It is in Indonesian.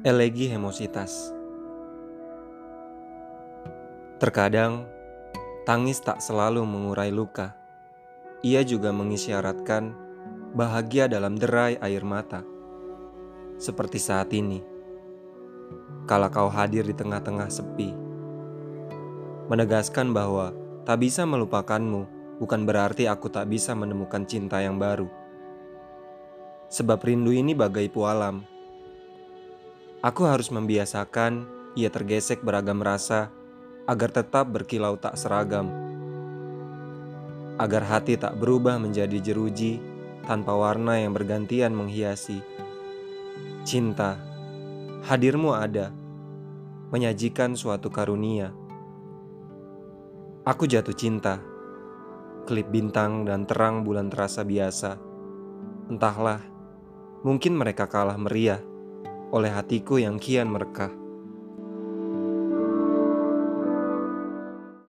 Elegi Hemositas Terkadang, tangis tak selalu mengurai luka. Ia juga mengisyaratkan bahagia dalam derai air mata. Seperti saat ini, kala kau hadir di tengah-tengah sepi. Menegaskan bahwa tak bisa melupakanmu bukan berarti aku tak bisa menemukan cinta yang baru. Sebab rindu ini bagai pualam. Aku harus membiasakan ia tergesek beragam rasa agar tetap berkilau tak seragam. Agar hati tak berubah menjadi jeruji tanpa warna yang bergantian menghiasi. Cinta, hadirmu ada, menyajikan suatu karunia. Aku jatuh cinta, klip bintang dan terang bulan terasa biasa. Entahlah, mungkin mereka kalah meriah oleh hatiku yang kian merekah.